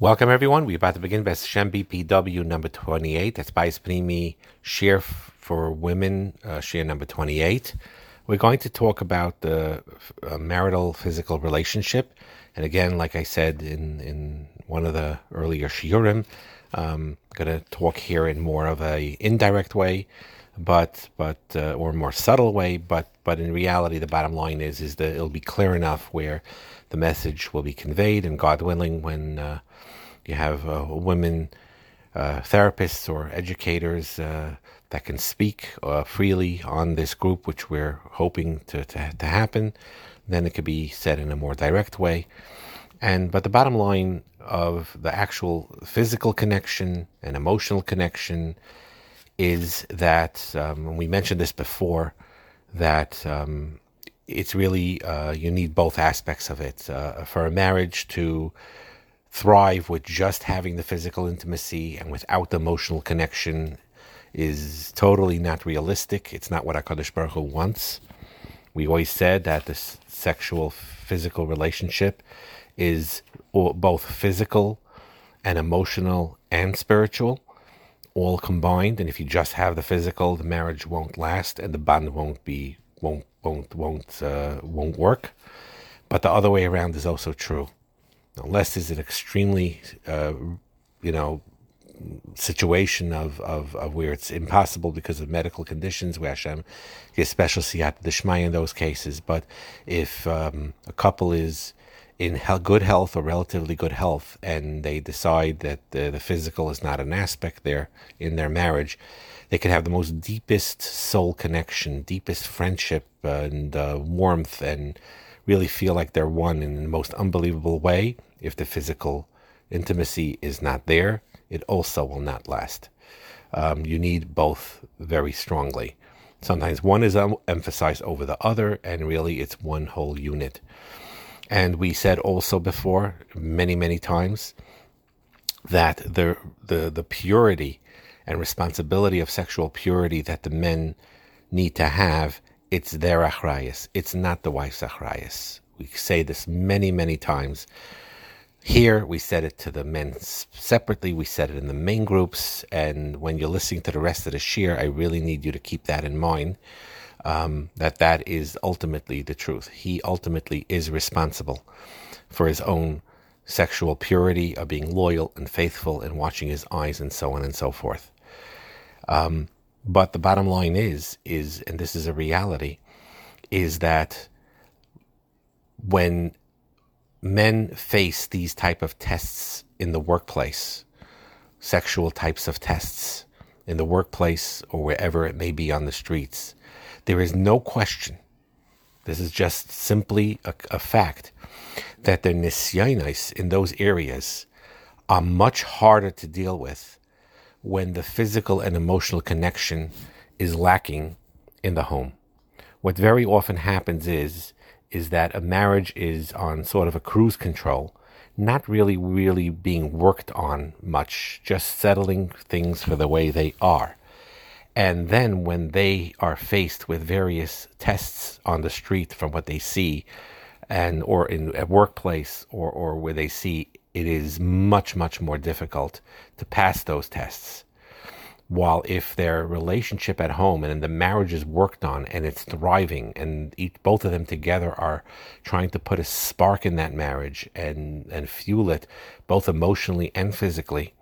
Welcome, everyone. We're about to begin Best Shem BPW number 28. That's Bais Pnimi Share for Women, uh, share number 28. We're going to talk about the uh, marital physical relationship. And again, like I said in, in one of the earlier shiurim, um, I'm going to talk here in more of a indirect way, but but uh, or more subtle way. But but in reality, the bottom line is is that it'll be clear enough where the message will be conveyed, and God willing, when uh, you have uh, women uh, therapists or educators uh, that can speak uh, freely on this group, which we're hoping to, to, to happen. Then it could be said in a more direct way. And but the bottom line of the actual physical connection and emotional connection is that um, we mentioned this before that um, it's really uh, you need both aspects of it uh, for a marriage to thrive with just having the physical intimacy and without the emotional connection is totally not realistic. It's not what HaKadosh Baruch Hu wants. We always said that the sexual physical relationship is both physical and emotional and spiritual, all combined. And if you just have the physical, the marriage won't last and the bond won't be won't won't won't uh, won't work. But the other way around is also true unless there's an extremely, uh, you know, situation of, of, of where it's impossible because of medical conditions, where Hashem gives special siyat d'shmai in those cases. But if um, a couple is in good health or relatively good health, and they decide that the, the physical is not an aspect there in their marriage, they can have the most deepest soul connection, deepest friendship and uh, warmth and really feel like they're one in the most unbelievable way. If the physical intimacy is not there, it also will not last. Um, you need both very strongly. Sometimes one is emphasized over the other, and really it's one whole unit. And we said also before, many, many times, that the the the purity and responsibility of sexual purity that the men need to have it's their achrayas. It's not the wife's achrayas. We say this many, many times. Here, we said it to the men separately. We said it in the main groups. And when you're listening to the rest of the shiur, I really need you to keep that in mind. Um, that that is ultimately the truth. He ultimately is responsible for his own sexual purity, of being loyal and faithful, and watching his eyes, and so on and so forth. Um, but the bottom line is, is, and this is a reality, is that when men face these type of tests in the workplace, sexual types of tests in the workplace or wherever it may be on the streets, there is no question. This is just simply a, a fact that the nisyanis in those areas are much harder to deal with when the physical and emotional connection is lacking in the home. What very often happens is is that a marriage is on sort of a cruise control, not really really being worked on much, just settling things for the way they are. And then when they are faced with various tests on the street from what they see and or in a workplace or, or where they see it is much, much more difficult to pass those tests. While if their relationship at home and the marriage is worked on and it's thriving, and each, both of them together are trying to put a spark in that marriage and, and fuel it both emotionally and physically,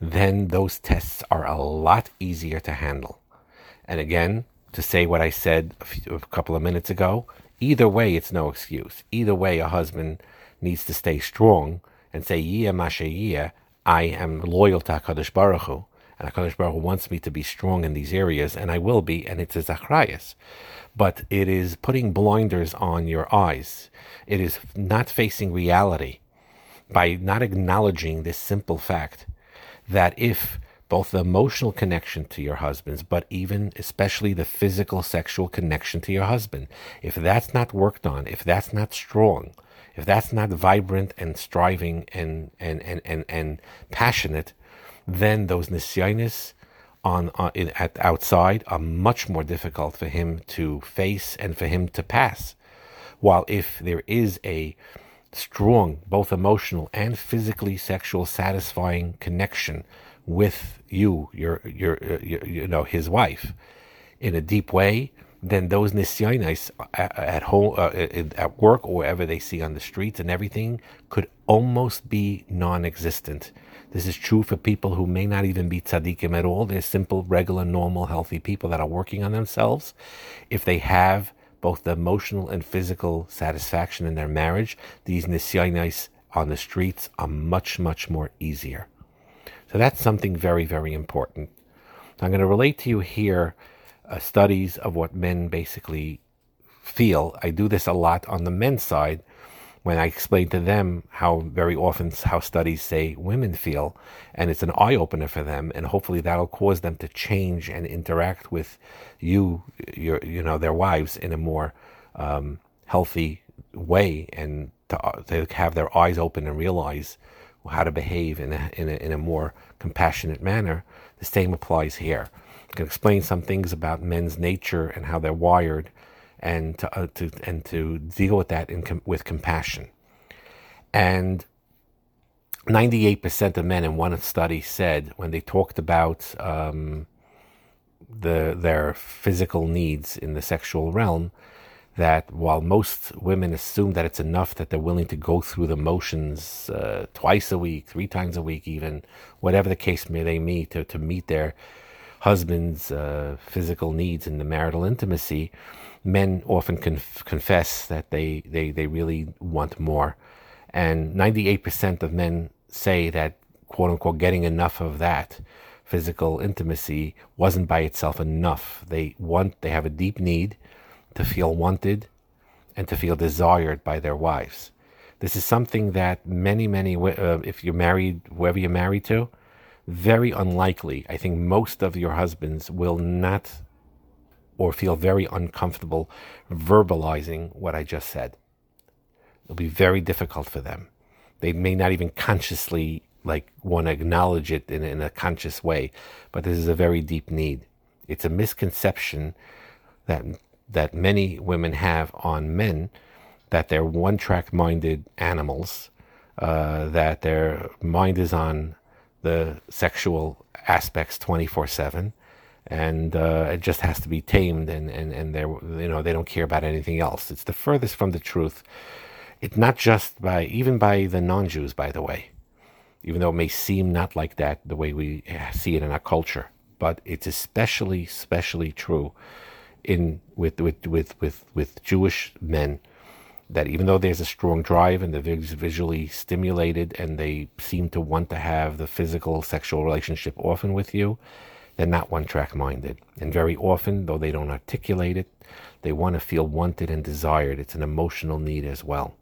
then those tests are a lot easier to handle. And again, to say what I said a, few, a couple of minutes ago, either way, it's no excuse. Either way, a husband needs to stay strong and say, Yia Masha I am loyal to HaKadosh Baruch Hu, and HaKadosh Baruch Hu wants me to be strong in these areas, and I will be, and it's a Zachrayas. But it is putting blinders on your eyes. It is not facing reality by not acknowledging this simple fact that if both the emotional connection to your husbands, but even especially the physical sexual connection to your husband, if that's not worked on, if that's not strong, if that's not vibrant and striving and and and and, and passionate, then those nisyanis on, on in, at outside are much more difficult for him to face and for him to pass. While if there is a strong, both emotional and physically sexual satisfying connection with you, your, your, uh, your you know, his wife, in a deep way, then those nisyonis at, at home, uh, at work, or wherever they see on the streets and everything, could almost be non-existent. This is true for people who may not even be tzaddikim at all. They're simple, regular, normal, healthy people that are working on themselves. If they have both the emotional and physical satisfaction in their marriage, these nisyonis on the streets are much, much more easier. So that's something very, very important. I'm going to relate to you here uh, studies of what men basically feel. I do this a lot on the men's side when I explain to them how very often how studies say women feel, and it's an eye opener for them, and hopefully that'll cause them to change and interact with you, your you know their wives in a more um, healthy way, and to, uh, to have their eyes open and realize how to behave in a, in a, in a more compassionate manner. The same applies here. Can explain some things about men's nature and how they're wired and to, uh, to and to deal with that in com- with compassion. And 98% of men in one study said when they talked about um, the their physical needs in the sexual realm that while most women assume that it's enough that they're willing to go through the motions uh, twice a week, three times a week, even whatever the case may they meet to, to meet their husband's uh, physical needs and the marital intimacy, men often conf- confess that they, they, they really want more. And 98% of men say that, quote unquote, getting enough of that physical intimacy wasn't by itself enough. They want, they have a deep need to feel wanted and to feel desired by their wives. This is something that many, many, uh, if you're married, whoever you're married to, very unlikely. I think most of your husbands will not or feel very uncomfortable verbalizing what I just said. It'll be very difficult for them. They may not even consciously like want to acknowledge it in, in a conscious way, but this is a very deep need. It's a misconception that that many women have on men that they're one-track minded animals, uh, that their mind is on the sexual aspects 24 7 and uh, it just has to be tamed and and and they're you know they don't care about anything else. It's the furthest from the truth. It's not just by even by the non-jews by the way even though it may seem not like that the way we see it in our culture but it's especially especially true in with with with with, with jewish men that even though there's a strong drive and they're visually stimulated and they seem to want to have the physical sexual relationship often with you they're not one track minded. And very often, though they don't articulate it, they want to feel wanted and desired. It's an emotional need as well.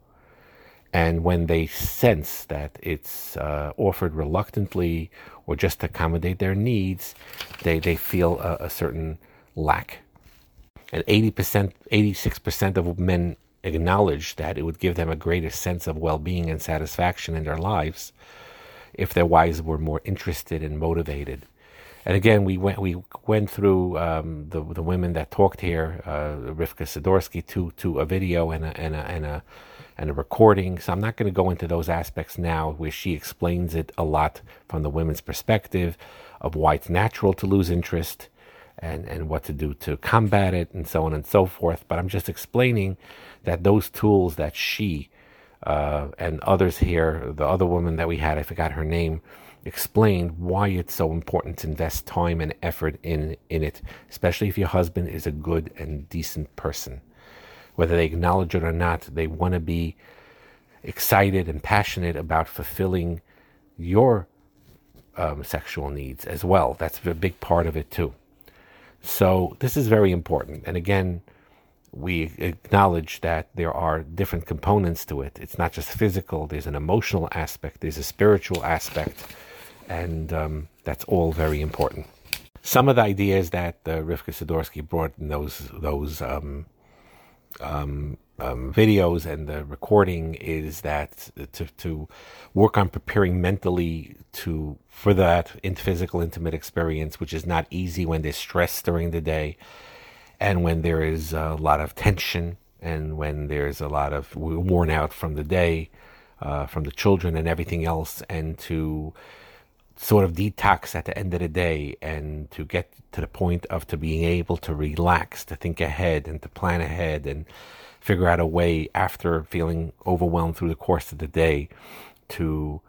And when they sense that it's uh, offered reluctantly or just to accommodate their needs, they, they feel a, a certain lack. And 80%, 86% of men acknowledge that it would give them a greater sense of well being and satisfaction in their lives if their wives were more interested and motivated and again, we went we went through um, the the women that talked here, uh, Rivka Sidorsky, to to a video and a and a and a, and a recording. So I'm not going to go into those aspects now, where she explains it a lot from the women's perspective of why it's natural to lose interest and and what to do to combat it, and so on and so forth. But I'm just explaining that those tools that she uh, and others here, the other woman that we had, I forgot her name explained why it's so important to invest time and effort in in it, especially if your husband is a good and decent person. Whether they acknowledge it or not, they want to be excited and passionate about fulfilling your um, sexual needs as well. That's a big part of it too. So this is very important. And again, we acknowledge that there are different components to it. It's not just physical, there's an emotional aspect, there's a spiritual aspect and um, that's all very important. Some of the ideas that uh, Rivka Sidorsky brought in those those um, um, um, videos and the recording is that to to work on preparing mentally to for that in physical intimate experience, which is not easy when there's stress during the day, and when there is a lot of tension and when there's a lot of worn out from the day, uh, from the children and everything else, and to sort of detox at the end of the day and to get to the point of to being able to relax, to think ahead and to plan ahead and figure out a way after feeling overwhelmed through the course of the day to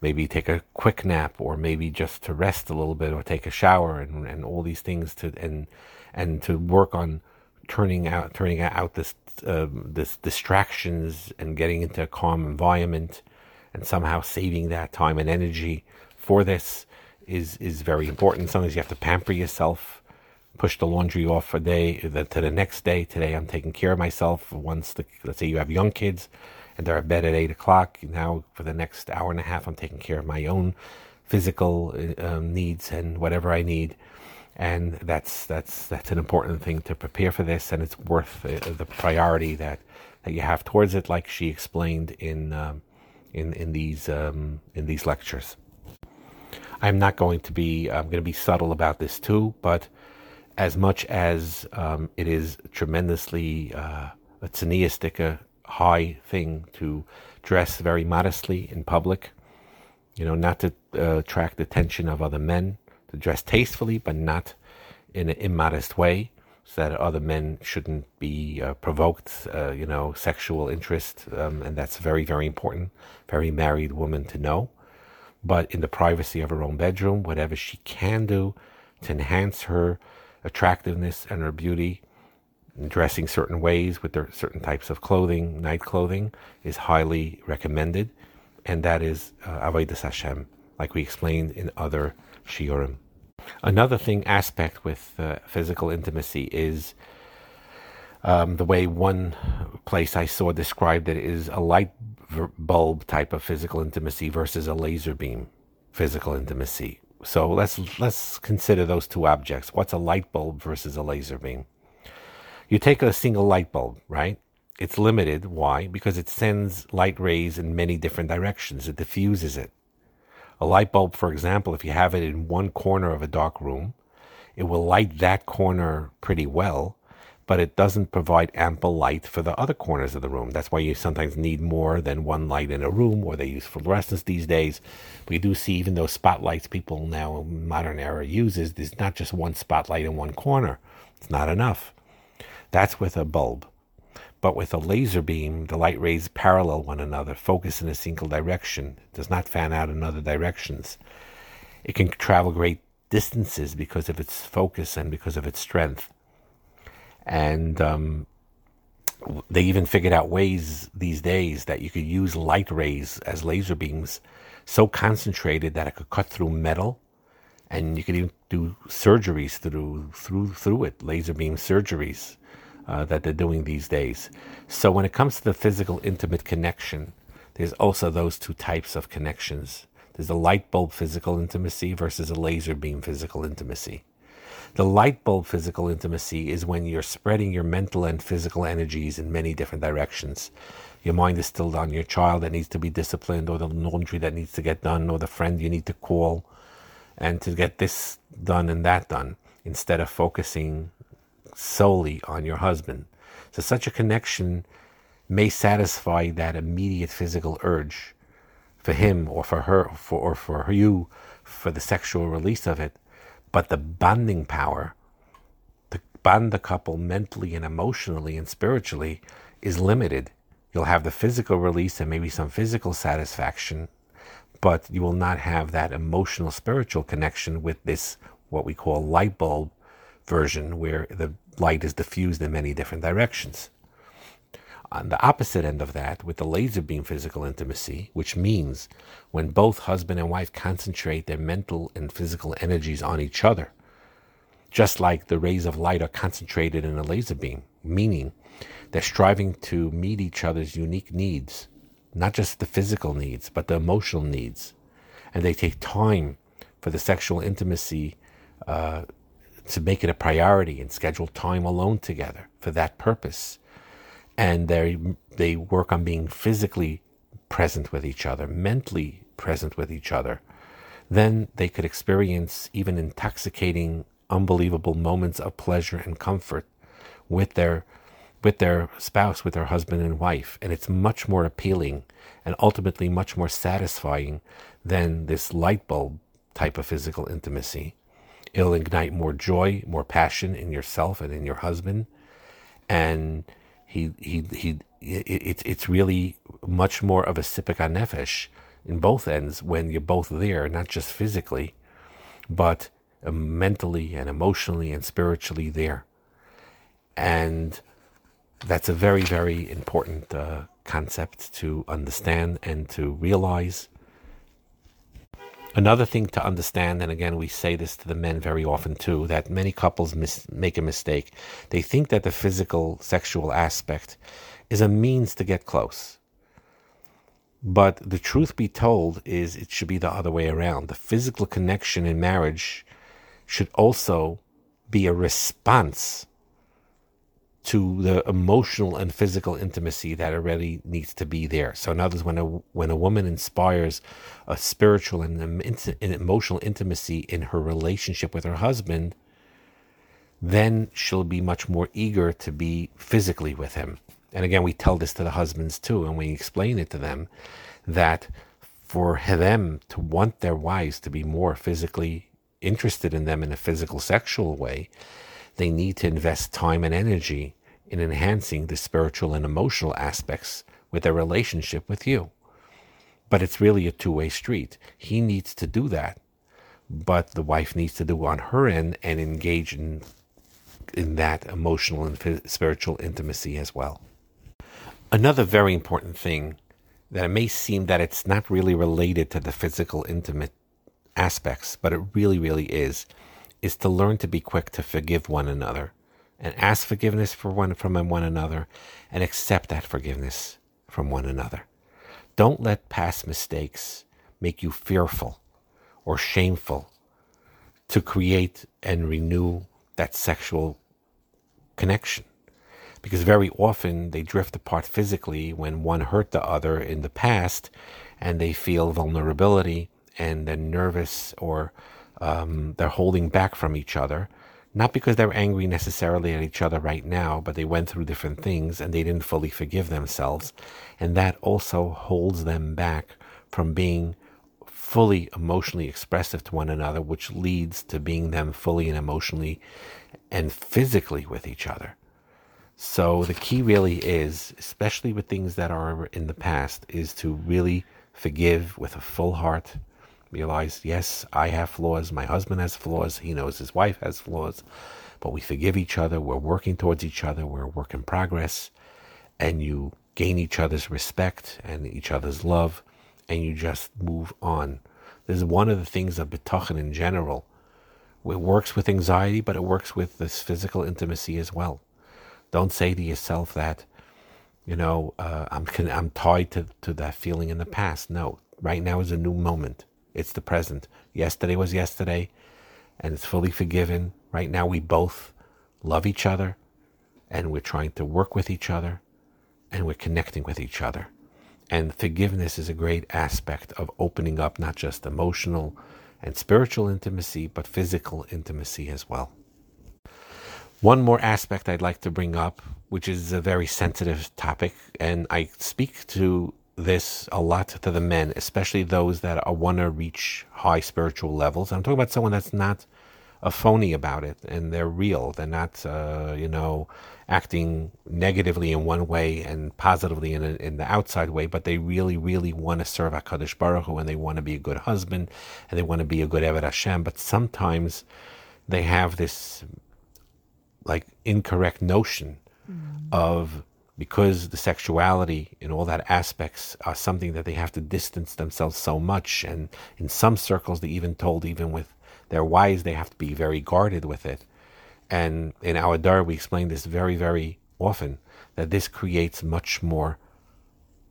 maybe take a quick nap or maybe just to rest a little bit or take a shower and, and all these things to and and to work on turning out turning out this um, this distractions and getting into a calm environment and somehow saving that time and energy for this is is very important. Sometimes you have to pamper yourself, push the laundry off a day to the next day. Today I'm taking care of myself. Once the let's say you have young kids and they're at bed at eight o'clock. Now for the next hour and a half I'm taking care of my own physical um, needs and whatever I need and that's that's that's an important thing to prepare for this, and it's worth uh, the priority that that you have towards it, like she explained in um, in in these um, in these lectures. I'm not going to be I'm going to be subtle about this too, but as much as um, it is tremendously uh, a tzniistic, a high thing to dress very modestly in public, you know, not to uh, attract the attention of other men to dress tastefully, but not in an immodest way, so that other men shouldn't be uh, provoked, uh, you know, sexual interest. Um, and that's very, very important for every married woman to know. But in the privacy of her own bedroom, whatever she can do to enhance her attractiveness and her beauty, dressing certain ways with their certain types of clothing, night clothing, is highly recommended. And that is uh, Avodas Hashem, like we explained in other shiurim. Another thing aspect with uh, physical intimacy is um, the way one place I saw described it is a light bulb type of physical intimacy versus a laser beam physical intimacy. So let's let's consider those two objects. What's a light bulb versus a laser beam? You take a single light bulb, right? It's limited. Why? Because it sends light rays in many different directions. It diffuses it. A light bulb, for example, if you have it in one corner of a dark room, it will light that corner pretty well, but it doesn't provide ample light for the other corners of the room. That's why you sometimes need more than one light in a room, or they use fluorescence these days. We do see even those spotlights people now in modern era uses, there's not just one spotlight in one corner. It's not enough. That's with a bulb. But with a laser beam, the light rays parallel one another, focus in a single direction, does not fan out in other directions. It can travel great distances because of its focus and because of its strength. And um, they even figured out ways these days that you could use light rays as laser beams so concentrated that it could cut through metal and you could even do surgeries through through through it laser beam surgeries uh, that they're doing these days. So when it comes to the physical, intimate connection, there's also those two types of connections. There's a light bulb physical intimacy versus a laser beam physical intimacy. The light bulb physical intimacy is when you're spreading your mental and physical energies in many different directions. Your mind is still on your child that needs to be disciplined, or the laundry that needs to get done, or the friend you need to call, and to get this done and that done, instead of focusing solely on your husband. So, such a connection may satisfy that immediate physical urge for him or for her for, or for you for the sexual release of it. But the bonding power to bond the couple mentally and emotionally and spiritually is limited. You'll have the physical release and maybe some physical satisfaction, but you will not have that emotional spiritual connection with this, what we call light bulb version, where the light is diffused in many different directions. On the opposite end of that, with the laser beam physical intimacy, which means when both husband and wife concentrate their mental and physical energies on each other, just like the rays of light are concentrated in a laser beam, meaning they're striving to meet each other's unique needs, not just the physical needs, but the emotional needs. And they take time for the sexual intimacy uh, to make it a priority and schedule time alone together for that purpose. And they they work on being physically present with each other, mentally present with each other. Then they could experience even intoxicating, unbelievable moments of pleasure and comfort with their with their spouse, with their husband and wife. And it's much more appealing and ultimately much more satisfying than this light bulb type of physical intimacy. It'll ignite more joy, more passion in yourself and in your husband. And he, he, he, it, it's really much more of a sipuk nefesh in both ends when you're both there, not just physically, but mentally and emotionally and spiritually there. And that's a very, very important uh, concept to understand and to realize. Another thing to understand, and again, we say this to the men very often too, that many couples mis- make a mistake. They think that the physical sexual aspect is a means to get close. But the truth be told is it should be the other way around. The physical connection in marriage should also be a response to the emotional and physical intimacy that already needs to be there. So in other words, when a when a woman inspires a spiritual and an emotional intimacy in her relationship with her husband, then she'll be much more eager to be physically with him. And again, we tell this to the husbands too, and we explain it to them that for them to want their wives to be more physically interested in them in a physical sexual way, they need to invest time and energy in enhancing the spiritual and emotional aspects with their relationship with you. But it's really a two way street. He needs to do that, but the wife needs to do on her end and engage in, in that emotional and spiritual intimacy as well. Another very important thing that it may seem that it's not really related to the physical intimate aspects, but it really, really is, is to learn to be quick to forgive one another and ask forgiveness for one from one another and accept that forgiveness from one another. Don't let past mistakes make you fearful or shameful to create and renew that sexual connection. Because very often they drift apart physically when one hurt the other in the past and they feel vulnerability and they're nervous or um, they're holding back from each other, not because they're angry necessarily at each other right now, but they went through different things and they didn't fully forgive themselves. And that also holds them back from being fully emotionally expressive to one another, which leads to being them fully and emotionally and physically with each other. So the key really is, especially with things that are in the past, is to really forgive with a full heart realize, yes, I have flaws, my husband has flaws, he knows his wife has flaws, but we forgive each other, we're working towards each other, we're a work in progress, and you gain each other's respect and each other's love, and you just move on. This is one of the things of bitachon in general. It works with anxiety, but it works with this physical intimacy as well. Don't say to yourself that, you know, uh, I'm I'm tied to, to that feeling in the past. No, right now is a new moment. It's the present. Yesterday was yesterday, and it's fully forgiven. Right now, we both love each other, and we're trying to work with each other, and we're connecting with each other. And forgiveness is a great aspect of opening up not just emotional and spiritual intimacy, but physical intimacy as well. One more aspect I'd like to bring up, which is a very sensitive topic, and I speak to this a lot to the men, especially those that want to reach high spiritual levels. I'm talking about someone that's not a phony about it and they're real. They're not, uh, you know, acting negatively in one way and positively in, a, in the outside way, but they really, really want to serve HaKadosh Baruch Hu and they want to be a good husband and they want to be a good Eved Hashem. But sometimes they have this like incorrect notion mm. of because the sexuality and all that aspects are something that they have to distance themselves so much and in some circles they even told even with their wives they have to be very guarded with it. And in our dar we explain this very very often that this creates much more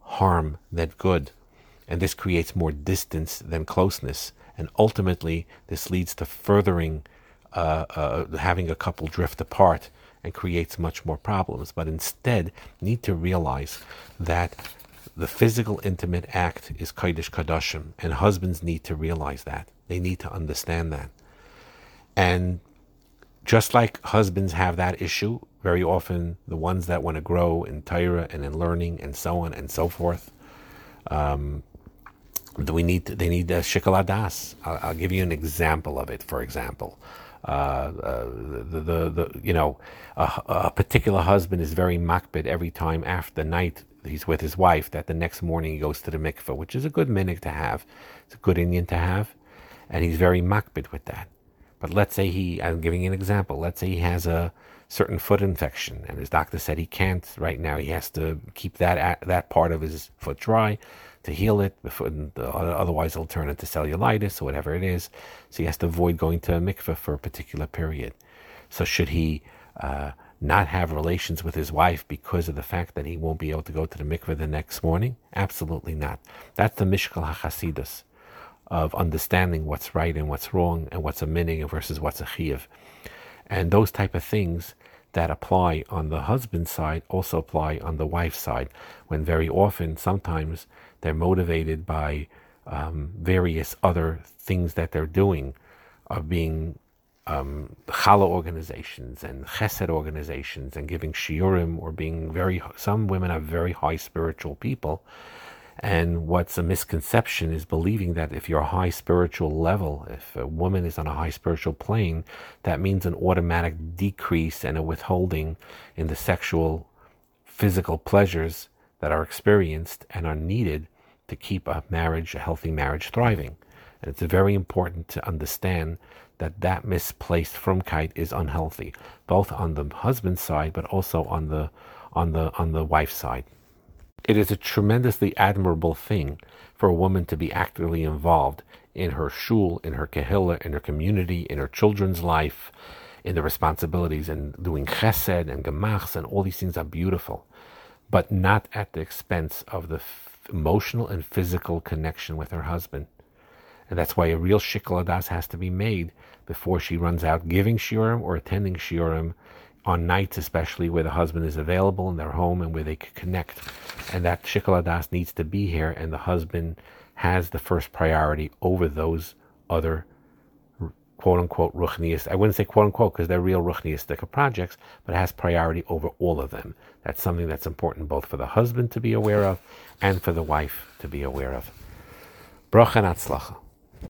harm than good and this creates more distance than closeness. And ultimately this leads to furthering uh, uh, having a couple drift apart and creates much more problems, but instead need to realize that the physical intimate act is Kodesh Kadashim, and husbands need to realize that. They need to understand that. And just like husbands have that issue, very often the ones that want to grow in Torah and in learning and so on and so forth, um, we need they need hadas. I'll, I'll, give you an example of it. For example, uh, uh, the, the, the you know a, a, particular husband is very makbid every time after the night he's with his wife that the next morning he goes to the mikveh, which is a good minhag to have. It's a good inyan to have, and he's very makbid with that. But let's say he, I'm giving an example. Let's say he has a certain foot infection, and his doctor said he can't right now. He has to keep that that part of his foot dry to heal it. Otherwise, it'll turn into cellulitis or whatever it is. So he has to avoid going to a mikveh for a particular period. So should he uh, not have relations with his wife because of the fact that he won't be able to go to the mikveh the next morning? Absolutely not. That's the Mishkal HaChasidus of understanding what's right and what's wrong and what's a minhag versus what's a chiyuv. And those type of things that apply on the husband's side also apply on the wife's side, when very often, sometimes, they're motivated by um, various other things that they're doing, of being um, organizations and chesed organizations and giving shiurim or being very, some women are very high spiritual people. And what's a misconception is believing that if you're a high spiritual level, if a woman is on a high spiritual plane, that means an automatic decrease and a withholding in the sexual, physical pleasures that are experienced and are needed to keep a marriage, a healthy marriage, thriving. And it's very important to understand that that misplaced frumkeit is unhealthy, both on the husband's side, but also on the on the on the wife's side. It is a tremendously admirable thing for a woman to be actively involved in her shul, in her kehillah, in her community, in her children's life, in the responsibilities and doing chesed and gemachs and all these things are beautiful, but not at the expense of the emotional and physical connection with her husband. And that's why a real shikol hadas has to be made before she runs out giving shiurim or attending shiurim on nights especially where the husband is available in their home and where they can connect. And that shikol hadas needs to be here, and the husband has the first priority over those other quote unquote ruchniist. I wouldn't say quote unquote because they're real ruchniistic projects, but it has priority over all of them. That's something that's important both for the husband to be aware of and for the wife to be aware of. Bracha and